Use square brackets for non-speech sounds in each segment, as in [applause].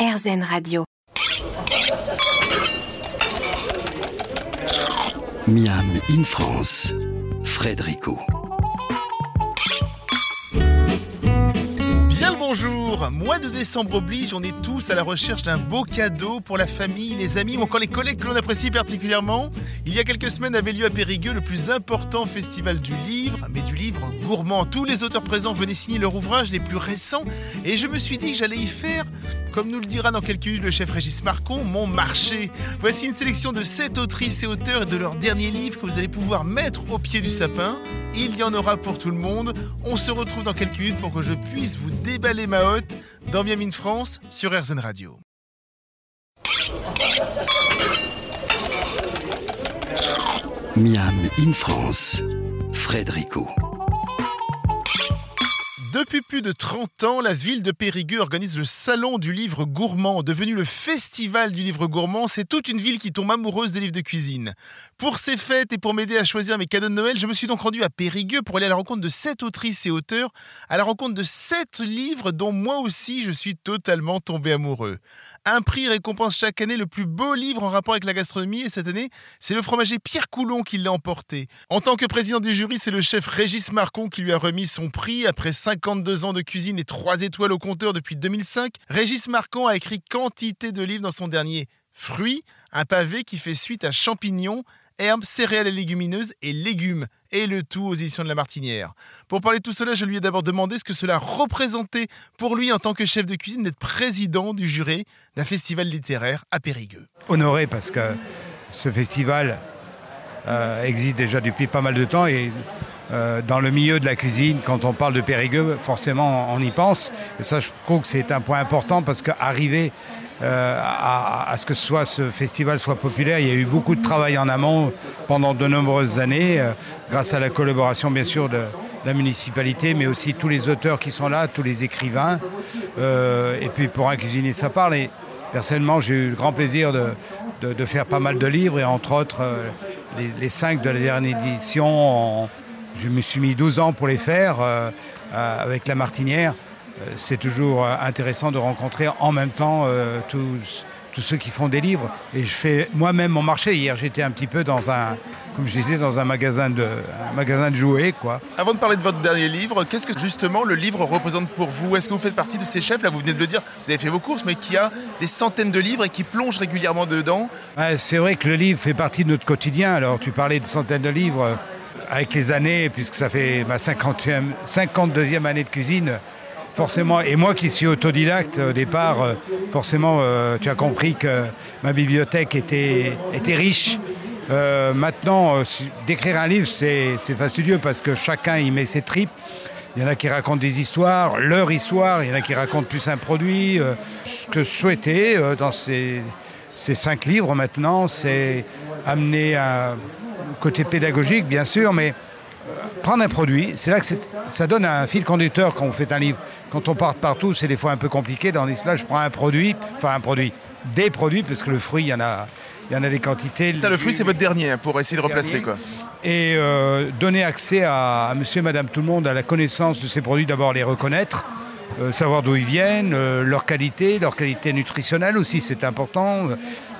RZN Radio. Miam in France, Frédérico. Bien le bonjour Mois de décembre oblige, on est tous à la recherche d'un beau cadeau pour la famille, les amis ou encore les collègues que l'on apprécie particulièrement. Il y a quelques semaines avait lieu à Périgueux le plus important festival du livre, mais du livre gourmand. Tous les auteurs présents venaient signer leurs ouvrages les plus récents et je me suis dit que j'allais y faire comme nous le dira dans quelques minutes le chef Régis Marcon, mon marché. Voici une sélection de 7 autrices et auteurs et de leurs derniers livres que vous allez pouvoir mettre au pied du sapin. Il y en aura pour tout le monde. On se retrouve dans quelques minutes pour que je puisse vous déballer ma hotte dans Miami France sur RZN Radio. Miam in France, Frédérico. Depuis plus de 30 ans, la ville de Périgueux organise le Salon du livre gourmand, devenu le Festival du livre gourmand. C'est toute une ville qui tombe amoureuse des livres de cuisine. Pour ces fêtes et pour m'aider à choisir mes cadeaux de Noël, je me suis donc rendu à Périgueux pour aller à la rencontre de sept autrices et auteurs, à la rencontre de sept livres dont moi aussi je suis totalement tombé amoureux. Un prix récompense chaque année le plus beau livre en rapport avec la gastronomie et cette année, c'est le fromager Pierre Coulon qui l'a emporté. En tant que président du jury, c'est le chef Régis Marcon qui lui a remis son prix après 52 ans de cuisine et 3 étoiles au compteur depuis 2005. Régis Marcon a écrit quantité de livres dans son dernier Fruits, un pavé qui fait suite à Champignons, herbes, céréales et légumineuses et légumes, et le tout aux éditions de la Martinière. Pour parler de tout cela, je lui ai d'abord demandé ce que cela représentait pour lui en tant que chef de cuisine d'être président du jury d'un festival littéraire à Périgueux. Honoré parce que ce festival euh, existe déjà depuis pas mal de temps et euh, dans le milieu de la cuisine, quand on parle de Périgueux, forcément on y pense. Et ça, je trouve que c'est un point important parce qu'arriver euh, à, ce que soit ce festival soit populaire. Il y a eu beaucoup de travail en amont pendant de nombreuses années, euh, grâce à la collaboration bien sûr de la municipalité, mais aussi tous les auteurs qui sont là, tous les écrivains. Et puis pour un cuisinier, ça parle. Et personnellement, j'ai eu le grand plaisir de, faire pas mal de livres, et entre autres les, cinq de la dernière édition. Je me suis mis 12 ans pour les faire euh, avec la Martinière c'est toujours intéressant de rencontrer en même temps euh, tous, tous, ceux qui font des livres. Et je fais moi-même mon marché. Hier, j'étais un petit peu dans un, comme je disais, dans un magasin de, un magasin de jouets. Quoi. Avant de parler de votre dernier livre, qu'est-ce que justement le livre représente pour vous? Est-ce que vous faites partie de ces chefs? Là, vous venez de le dire, vous avez fait vos courses, mais qui a des centaines de livres et qui plonge régulièrement dedans? Ouais, C'est vrai que le livre fait partie de notre quotidien. Alors, tu parlais de centaines de livres. Avec les années, puisque ça fait ma 50e, 52e année de cuisine, forcément, et moi qui suis autodidacte au départ, euh, forcément, euh, tu as compris que ma bibliothèque était, riche. Euh, maintenant, d'écrire un livre, c'est fastidieux parce que chacun y met ses tripes. Il y en a qui racontent des histoires, leur histoire, il y en a qui racontent plus un produit. Ce que je souhaitais dans ces, ces cinq livres maintenant, c'est amener un côté pédagogique, bien sûr, mais prendre un produit, c'est là que ça donne un fil conducteur quand on fait un livre. Quand on part partout, c'est des fois un peu compliqué. Dans l'islam, je prends un produit, enfin un produit, des produits, parce que le fruit, il y en a, il y en a des quantités. Ça, le fruit, c'est votre dernier, pour essayer de replacer. Quoi. Et euh, donner accès à, à monsieur et madame tout le monde à la connaissance de ces produits, d'abord les reconnaître, euh, savoir d'où ils viennent, euh, leur qualité, leur qualité nutritionnelle aussi, c'est important.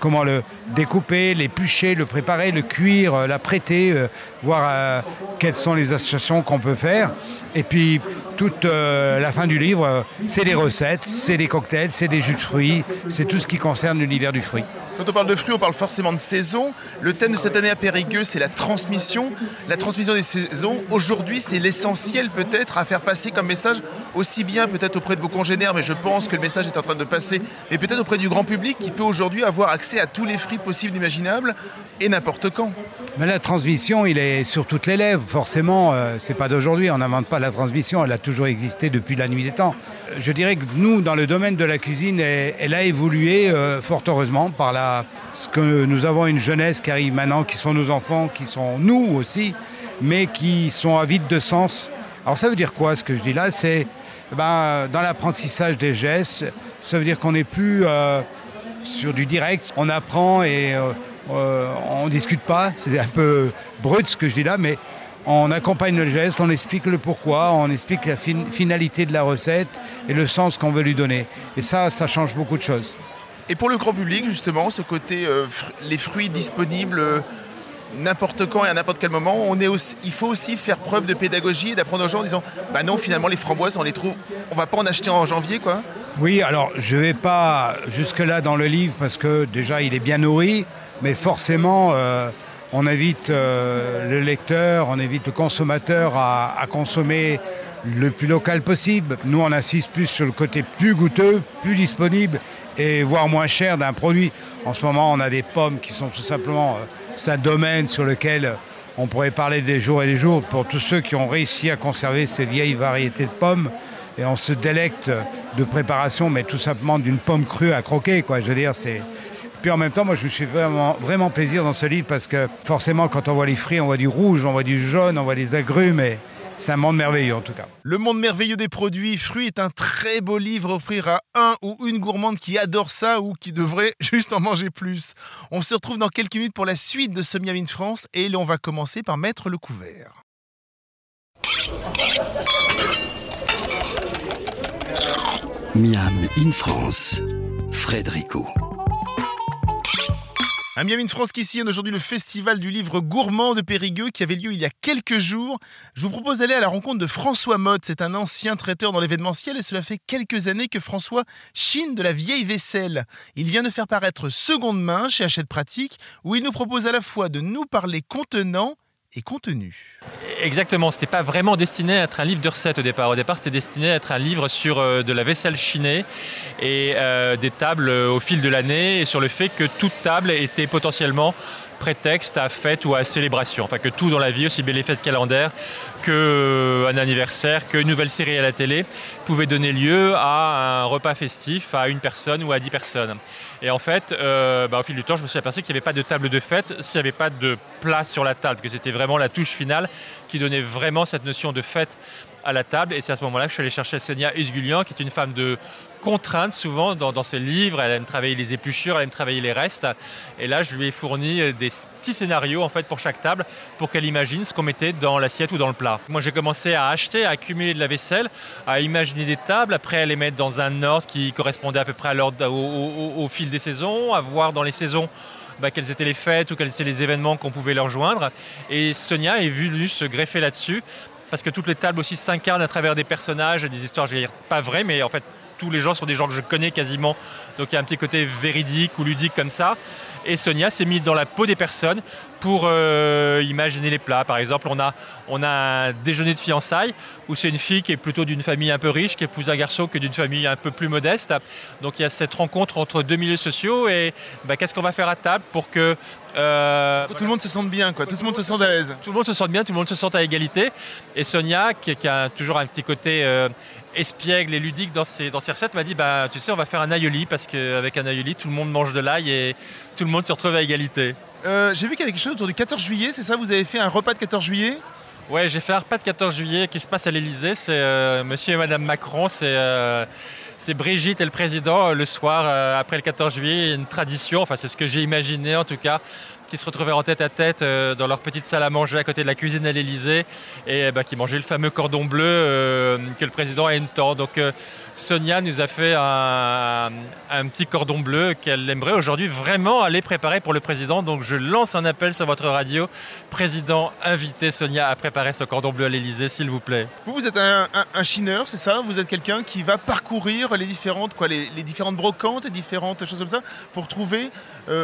Comment le découper, l'éplucher, le préparer, le cuire, euh, l'apprêter, euh, voir euh, quelles sont les associations qu'on peut faire. Et puis toute la fin du livre, c'est des recettes, c'est des cocktails, c'est des jus de fruits, c'est tout ce qui concerne l'univers du fruit. Quand on parle de fruits, on parle forcément de saison. Le thème de cette année à Périgueux, c'est la transmission. La transmission des saisons, aujourd'hui, c'est l'essentiel peut-être à faire passer comme message, aussi bien peut-être auprès de vos congénères, mais je pense que le message est en train de passer, et peut-être auprès du grand public qui peut aujourd'hui avoir accès à tous les fruits possibles, imaginables, et n'importe quand. Mais la transmission, il est sur toutes les lèvres, forcément, euh, c'est pas d'aujourd'hui, on n'invente pas la transmission, elle a toujours existé depuis la nuit des temps. Je dirais que nous, dans le domaine de la cuisine, elle, a évolué euh, fort heureusement par la, ce que nous avons une jeunesse qui arrive maintenant, qui sont nos enfants, qui sont nous aussi, mais qui sont avides de sens. Alors ça veut dire quoi ce que je dis là? C'est ben, dans l'apprentissage des gestes, ça veut dire qu'on n'est plus euh, sur du direct, on apprend et euh, euh, on ne discute pas, c'est un peu brut ce que je dis là, mais on accompagne le geste, on explique le pourquoi, on explique la finalité de la recette et le sens qu'on veut lui donner. Et ça, ça change beaucoup de choses. Et pour le grand public, justement, ce côté, euh, les fruits disponibles n'importe quand et à n'importe quel moment, il faut aussi faire preuve de pédagogie et d'apprendre aux gens en disant bah non, finalement, les framboises, on les trouve, on va pas en acheter en janvier, quoi. Oui, alors je ne vais pas jusque-là dans le livre parce que déjà il est bien nourri, mais forcément. Euh, on invite euh, le lecteur, on invite le consommateur à, consommer le plus local possible. Nous, on insiste plus sur le côté plus goûteux, plus disponible et voire moins cher d'un produit. En ce moment, on a des pommes qui sont tout simplement... Euh, un domaine sur lequel on pourrait parler des jours et des jours pour tous ceux qui ont réussi à conserver ces vieilles variétés de pommes. Et on se délecte de préparation, mais tout simplement d'une pomme crue à croquer. Quoi. Je veux dire, c'est, puis en même temps, moi, je me suis vraiment, vraiment plaisir dans ce livre parce que forcément, quand on voit les fruits, on voit du rouge, on voit du jaune, on voit des agrumes. C'est un monde merveilleux en tout cas. Le monde merveilleux des produits fruits est un très beau livre à offrir à un ou une gourmande qui adore ça ou qui devrait [laughs] juste en manger plus. On se retrouve dans quelques minutes pour la suite de ce Miam in France et on va commencer par mettre le couvert. Miam in France, Frédérico. Un Miami France qui sillonne aujourd'hui le festival du livre gourmand de Périgueux qui avait lieu il y a quelques jours. Je vous propose d'aller à la rencontre de François Mott. C'est un ancien traiteur dans l'événementiel et cela fait quelques années que François chine de la vieille vaisselle. Il vient de faire paraître Seconde Main chez Hachette Pratique où il nous propose à la fois de nous parler contenant et contenu. Exactement, c'était pas vraiment destiné à être un livre de recettes au départ. Au départ, c'était destiné à être un livre sur euh, de la vaisselle chinée et euh, des tables euh, au fil de l'année et sur le fait que toute table était potentiellement prétexte à fête ou à célébration. Enfin, que tout dans la vie, aussi bien les fêtes calendaires qu'un euh, anniversaire, qu'une nouvelle série à la télé, pouvait donner lieu à un repas festif à une personne ou à dix personnes. Et en fait, euh, bah, au fil du temps, je me suis aperçu qu'il n'y avait pas de table de fête s'il n'y avait pas de plat sur la table, que c'était vraiment la touche finale qui donnait vraiment cette notion de fête à la table. Et c'est à ce moment-là que je suis allé chercher Senia Usgulian, qui est une femme de contrainte souvent dans, ses livres. Elle aime travailler les épluchures, elle aime travailler les restes. Et là, je lui ai fourni euh, des petits scénarios en fait pour chaque table pour qu'elle imagine ce qu'on mettait dans l'assiette ou dans le plat. Moi, j'ai commencé à acheter, à accumuler de la vaisselle, à imaginer des tables, après à les mettre dans un ordre qui correspondait à peu près au, fil des saisons, à voir dans les saisons bah, quelles étaient les fêtes ou quels étaient les événements qu'on pouvait leur joindre. Et Sonia est venue se greffer là-dessus parce que toutes les tables aussi s'incarnent à travers des personnages, des histoires, je vais dire, pas vraies, mais en fait tous les gens sont des gens que je connais quasiment. Donc il y a un petit côté véridique ou ludique comme ça. Et Sonia s'est mise dans la peau des personnes pour euh, imaginer les plats. Par exemple, on a, on a un déjeuner de fiançailles où c'est une fille qui est plutôt d'une famille un peu riche, qui épouse un garçon qui est d'une famille un peu plus modeste. Donc il y a cette rencontre entre deux milieux sociaux et bah, qu'est-ce qu'on va faire à table pour que euh, tout le monde se sente bien, quoi. Tout le monde se sente à l'aise. Tout le monde se sente bien, tout le monde se sente à égalité. Et Sonia, qui, a toujours un petit côté euh, espiègle et ludique dans ses, dans ses recettes, m'a dit bah, Tu sais, on va faire un aioli parce qu'avec un aioli, tout le monde mange de l'ail et tout le monde se retrouve à égalité. Euh, j'ai vu qu'il y avait quelque chose autour du 14 juillet, c'est ça Vous avez fait un repas de 14 juillet? Ouais, j'ai fait un repas de 14 juillet qui se passe à l'Elysée. C'est euh, monsieur et madame Macron, c'est. Euh, c'est Brigitte et le président le soir après le 14 juillet, une tradition, enfin c'est ce que j'ai imaginé en tout cas, qui se retrouvaient en tête à tête euh, dans leur petite salle à manger à côté de la cuisine à l'Elysée et bah, qui mangeaient le fameux cordon bleu euh, que le président aime tant. Donc euh, Sonia nous a fait un, petit cordon bleu qu'elle aimerait aujourd'hui vraiment aller préparer pour le président. Donc je lance un appel sur votre radio. Président, invitez Sonia à préparer ce cordon bleu à l'Elysée, s'il vous plaît. Vous, vous êtes un, chineur, c'est ça? Vous êtes quelqu'un qui va parcourir les différentes, quoi, les, différentes brocantes et différentes choses comme ça pour trouver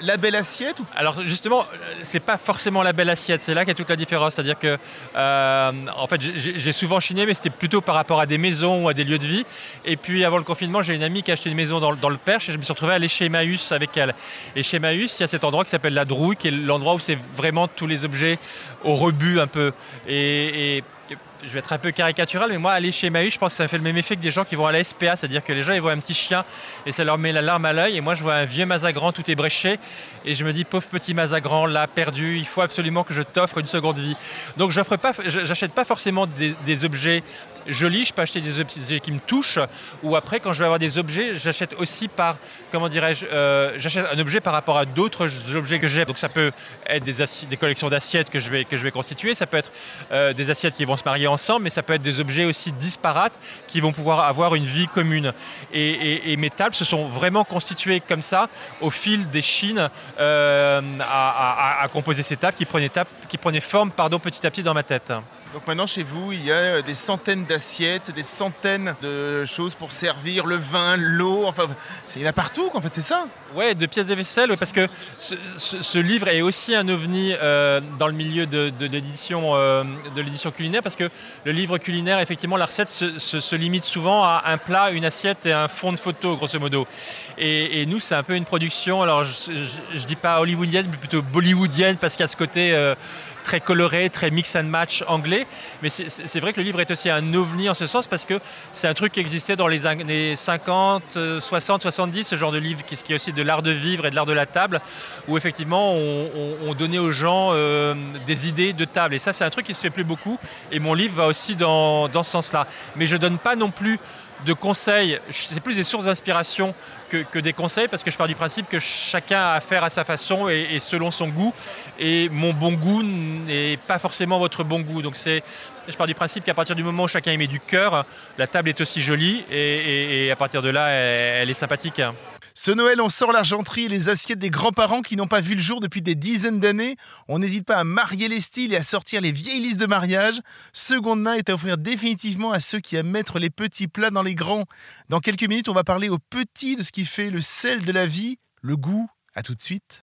la belle assiette Alors justement, c'est pas forcément la belle assiette. C'est là qu'est toute la différence. C'est-à-dire que, euh, en fait, j'ai souvent chiné, mais c'était plutôt par rapport à des maisons ou à des lieux de vie. Et puis avant le confinement, j'ai une amie qui a acheté une maison dans, le Perche et je me suis retrouvé à aller chez Emmaüs avec elle. Et chez Emmaüs, il y a cet endroit qui s'appelle la Drouille, qui est l'endroit où c'est vraiment tous les objets au rebut un peu. Et, je vais être un peu caricatural, mais moi, aller chez Mahu, je pense que ça fait le même effet que des gens qui vont à la SPA, c'est-à-dire que les gens, ils voient un petit chien et ça leur met la larme à l'œil. Et moi, je vois un vieux Mazagran, tout est bréché, et je me dis, pauvre petit Mazagran, là, perdu, il faut absolument que je t'offre une seconde vie. Donc, j'offre pas, j'achète pas forcément des objets joli, je peux acheter des objets qui me touchent, ou après, quand je vais avoir des objets, j'achète aussi par, comment dirais-je, euh, j'achète un objet par rapport à d'autres objets que j'ai. Donc ça peut être des, des collections d'assiettes que je vais, que je vais constituer, ça peut être euh, des assiettes qui vont se marier ensemble, mais ça peut être des objets aussi disparates qui vont pouvoir avoir une vie commune. Et, mes tables se sont vraiment constituées comme ça au fil des chines euh, à, composer ces tables qui prenaient, qui prenaient forme pardon, petit à petit dans ma tête. Donc maintenant chez vous, il y a euh, des centaines d'assiettes, des centaines de choses pour servir le vin, l'eau, enfin, il y en a partout en fait, c'est ça? Ouais, de pièces de vaisselle, parce que ce, livre est aussi un ovni euh, dans le milieu de, l'édition euh, de l'édition culinaire, parce que le livre culinaire, effectivement, la recette se, limite souvent à un plat, une assiette et un fond de photo, grosso modo. Et, nous, c'est un peu une production, alors je, ne dis pas hollywoodienne, mais plutôt bollywoodienne, parce a ce côté très coloré, très mix and match anglais. Mais c'est vrai que le livre est aussi un ovni en ce sens parce que c'est un truc qui existait dans les années 50, 60, 70, ce genre de livre qui, est aussi de l'art de vivre et de l'art de la table, où effectivement on, donnait aux gens euh, des idées de table. Et ça, c'est un truc qui se fait plus beaucoup. Et mon livre va aussi dans, dans ce sens-là. Mais je donne pas non plus de conseils, c'est plus des sources d'inspiration que, des conseils parce que je pars du principe que chacun a affaire à sa façon et, selon son goût. Et mon bon goût n'est pas forcément votre bon goût. Donc c'est, je pars du principe qu'à partir du moment où chacun y met du cœur, la table est aussi jolie et, à partir de là, elle est sympathique. Ce Noël, on sort l'argenterie et les assiettes des grands-parents qui n'ont pas vu le jour depuis des dizaines d'années. On n'hésite pas à marier les styles et à sortir les vieilles listes de mariage. Seconde main est à offrir définitivement à ceux qui aiment mettre les petits plats dans les grands. Dans quelques minutes, on va parler aux petits de ce qui fait le sel de la vie, le goût. À tout de suite.